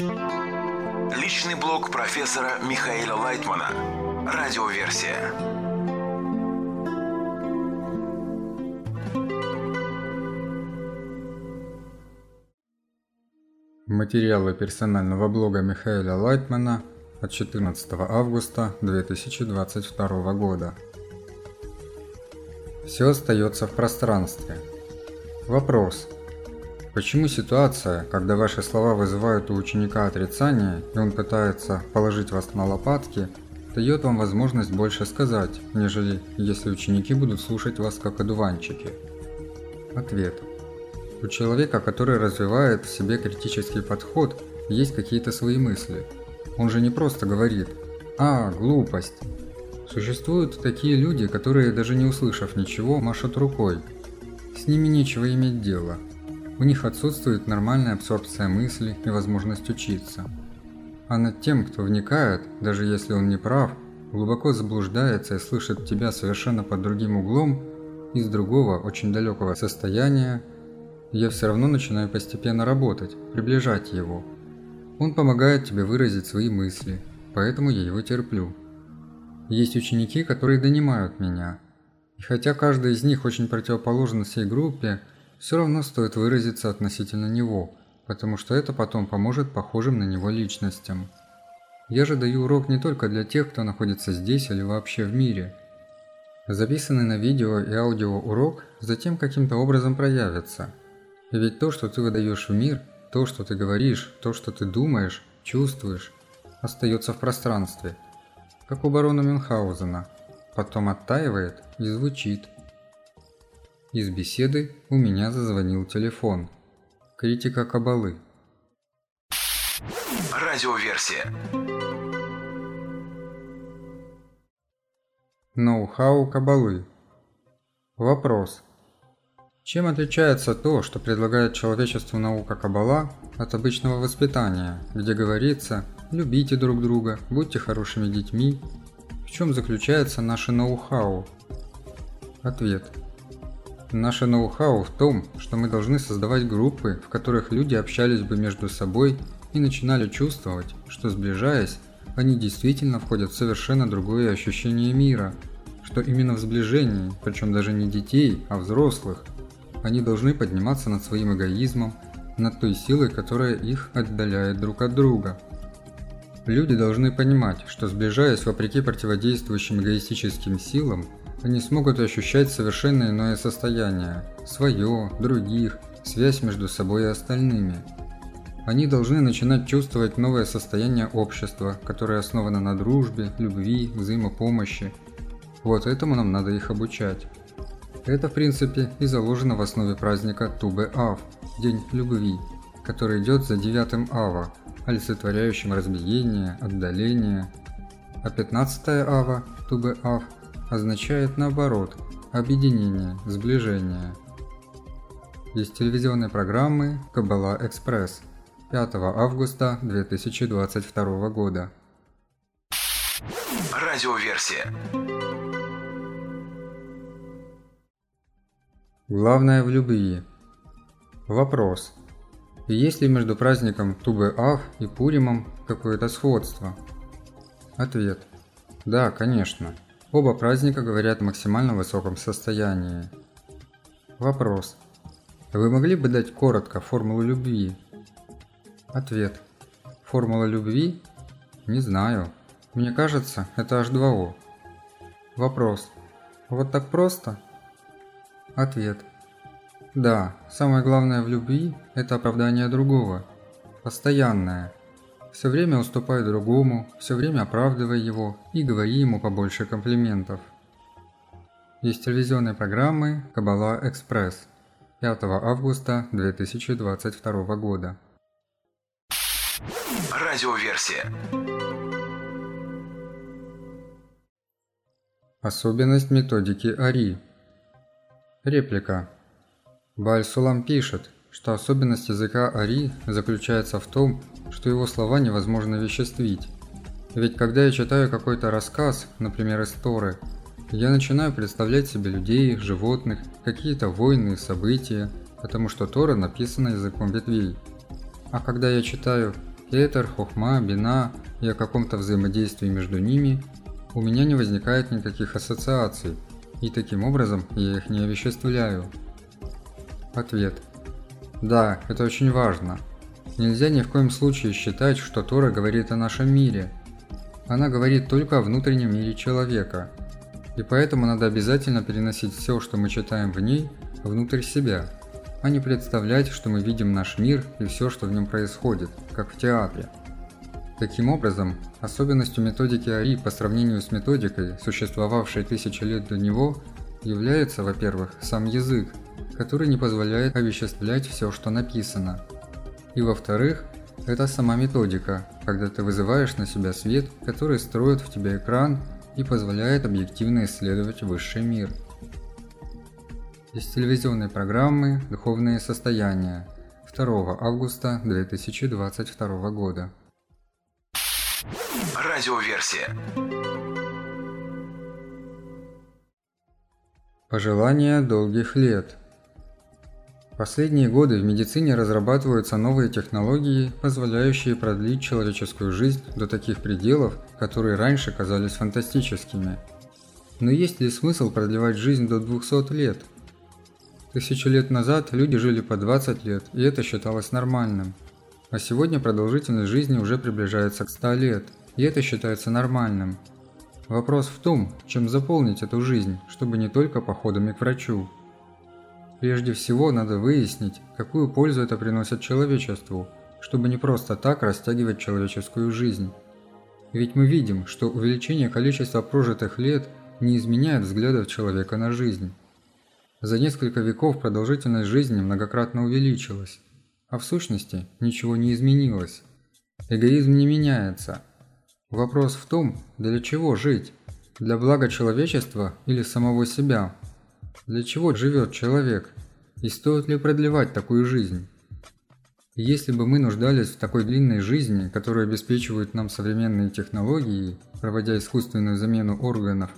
Личный блог профессора Михаила Лайтмана. Радиоверсия. Материалы персонального блога Михаила Лайтмана от 14 августа 2022 года. Все остается в пространстве. Вопрос. Почему ситуация, когда ваши слова вызывают у ученика отрицание, и он пытается положить вас на лопатки, дает вам возможность больше сказать, нежели если ученики будут слушать вас как одуванчики? Ответ. У человека, который развивает в себе критический подход, есть какие-то свои мысли. Он же не просто говорит «А, глупость». Существуют такие люди, которые, даже не услышав ничего, машут рукой. С ними нечего иметь дело. У них отсутствует нормальная абсорбция мысли и возможность учиться. А над тем, кто вникает, даже если он не прав, глубоко заблуждается и слышит тебя совершенно под другим углом, из другого, очень далекого состояния, я все равно начинаю постепенно работать, приближать его. Он помогает тебе выразить свои мысли, поэтому я его терплю. Есть ученики, которые донимают меня. И хотя каждый из них очень противоположен всей группе, все равно стоит выразиться относительно него, потому что это потом поможет похожим на него личностям. Я же даю урок не только для тех, кто находится здесь или вообще в мире. Записанный на видео и аудио урок затем каким-то образом проявится – ведь то, что ты выдаешь в мир, то, что ты говоришь, то, что ты думаешь, чувствуешь, остается в пространстве, как у барона Мюнхгаузена, потом оттаивает и звучит. Из беседы у меня зазвонил телефон. Критика Кабалы. Радиоверсия. Ноу-хау Кабалы. Вопрос. Чем отличается то, что предлагает человечеству наука Каббала, от обычного воспитания, где говорится «любите друг друга, будьте хорошими детьми»? В чем заключается наше ноу-хау? Ответ. Наше ноу-хау в том, что мы должны создавать группы, в которых люди общались бы между собой и начинали чувствовать, что сближаясь, они действительно входят в совершенно другое ощущение мира, что именно в сближении, причем даже не детей, а взрослых – они должны подниматься над своим эгоизмом, над той силой, которая их отдаляет друг от друга. Люди должны понимать, что сближаясь вопреки противодействующим эгоистическим силам, они смогут ощущать совершенно иное состояние – свое, других, связь между собой и остальными. Они должны начинать чувствовать новое состояние общества, которое основано на дружбе, любви, взаимопомощи. Вот этому нам надо их обучать. Это, в принципе, и заложено в основе праздника Тубе-Ав – День любви, который идет за девятым Ава, олицетворяющим разбиение, отдаление. А 15 Ава, Тубе-Ав, означает наоборот – объединение, сближение. Из телевизионной программы «Каббала Экспресс» 5 августа 2022 года. Радиоверсия. Главное в любви. Вопрос. Есть ли между праздником Тубе-Ав и Пуримом какое-то сходство? Ответ. Да, конечно. Оба праздника говорят о максимально высоком состоянии. Вопрос. Вы могли бы дать коротко формулу любви? Ответ. Формула любви? Не знаю. Мне кажется, это H2O. Вопрос. Вот так просто? Ответ. Да, самое главное в любви – это оправдание другого. Постоянное. Все время уступай другому, все время оправдывай его и говори ему побольше комплиментов. Из телевизионной программы «Кабала Экспресс» 5 августа 2022 года. Радиоверсия. Особенность методики АРИ – Реплика. Бааль-Сулам пишет, что особенность языка Ари заключается в том, что его слова невозможно веществить. Ведь когда я читаю какой-то рассказ, например, из Торы, я начинаю представлять себе людей, животных, какие-то войны события, потому что Тора написана языком ветвей. А когда я читаю кетер, хохма, бина и о каком-то взаимодействии между ними, у меня не возникает никаких ассоциаций, и таким образом я их не овеществляю. Ответ. Да, это очень важно. Нельзя ни в коем случае считать, что Тора говорит о нашем мире. Она говорит только о внутреннем мире человека. И поэтому надо обязательно переносить все, что мы читаем в ней, внутрь себя, а не представлять, что мы видим наш мир и все, что в нем происходит, как в театре. Таким образом, особенностью методики Ари по сравнению с методикой, существовавшей тысячи лет до него, является, во-первых, сам язык, который не позволяет овеществлять все, что написано – и во-вторых, это сама методика, когда ты вызываешь на себя свет, который строит в тебе экран и позволяет объективно исследовать высший мир. Из телевизионной программы «Духовные состояния» 2 августа 2022 года. Радиоверсия. Пожелания долгих лет – Последние годы в медицине разрабатываются новые технологии, позволяющие продлить человеческую жизнь до таких пределов, которые раньше казались фантастическими. Но есть ли смысл продлевать жизнь до 200 лет? Тысячи лет назад люди жили по 20 лет, и это считалось нормальным. А сегодня продолжительность жизни уже приближается к 100 лет, и это считается нормальным. Вопрос в том, чем заполнить эту жизнь, чтобы не только походами к врачу. Прежде всего надо выяснить, какую пользу это приносит человечеству, чтобы не просто так растягивать человеческую жизнь. Ведь мы видим, что увеличение количества прожитых лет не изменяет взглядов человека на жизнь. За несколько веков продолжительность жизни многократно увеличилась, а в сущности ничего не изменилось. Эгоизм не меняется. Вопрос в том, для чего жить? Для блага человечества или самого себя – для чего живет человек? И стоит ли продлевать такую жизнь? Если бы мы нуждались в такой длинной жизни, которую обеспечивают нам современные технологии, проводя искусственную замену органов,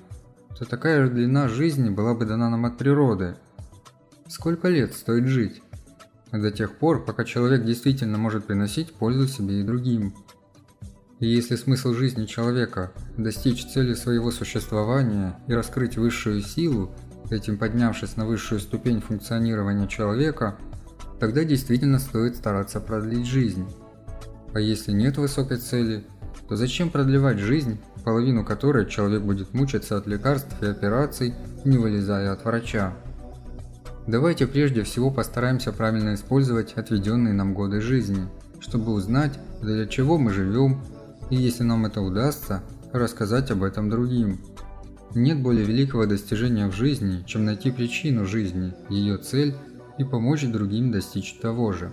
то такая же длина жизни была бы дана нам от природы. Сколько лет стоит жить? До тех пор, пока человек действительно может приносить пользу себе и другим. И если смысл жизни человека – достичь цели своего существования и раскрыть высшую силу, этим поднявшись на высшую ступень функционирования человека, тогда действительно стоит стараться продлить жизнь. А если нет высокой цели, то зачем продлевать жизнь, половину которой человек будет мучиться от лекарств и операций, не вылезая от врача? Давайте прежде всего постараемся правильно использовать отведенные нам годы жизни, чтобы узнать, для чего мы живем, и если нам это удастся, рассказать об этом другим. Нет более великого достижения в жизни, чем найти причину жизни, ее цель и помочь другим достичь того же.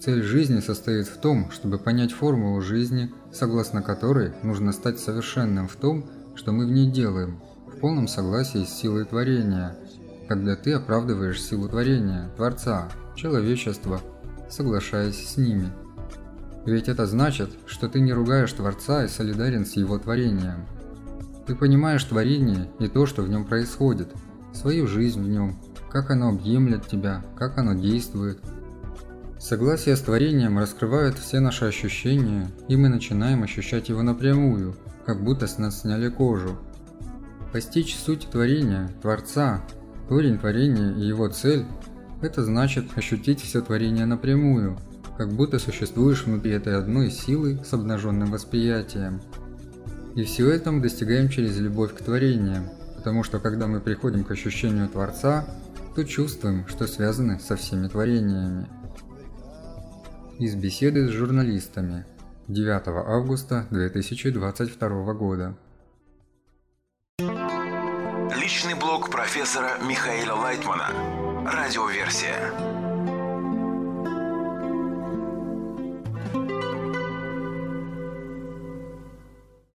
Цель жизни состоит в том, чтобы понять формулу жизни, согласно которой нужно стать совершенным в том, что мы в ней делаем, в полном согласии с силой творения, когда ты оправдываешь силу творения, Творца, человечества, соглашаясь с ними. Ведь это значит, что ты не ругаешь Творца и солидарен с его творением – ты понимаешь творение и то, что в нем происходит, свою жизнь в нем, как оно объемлет тебя, как оно действует. Согласие с творением раскрывает все наши ощущения, и мы начинаем ощущать его напрямую, как будто с нас сняли кожу. Постичь суть творения, Творца, корень творения и его цель – это значит ощутить все творение напрямую, как будто существуешь внутри этой одной силы с обнаженным восприятием – и все это мы достигаем через любовь к творениям, потому что когда мы приходим к ощущению Творца, то чувствуем, что связаны со всеми творениями. Из беседы с журналистами 9 августа 2022 года. Личный блог профессора Михаила Лайтмана. Радиоверсия.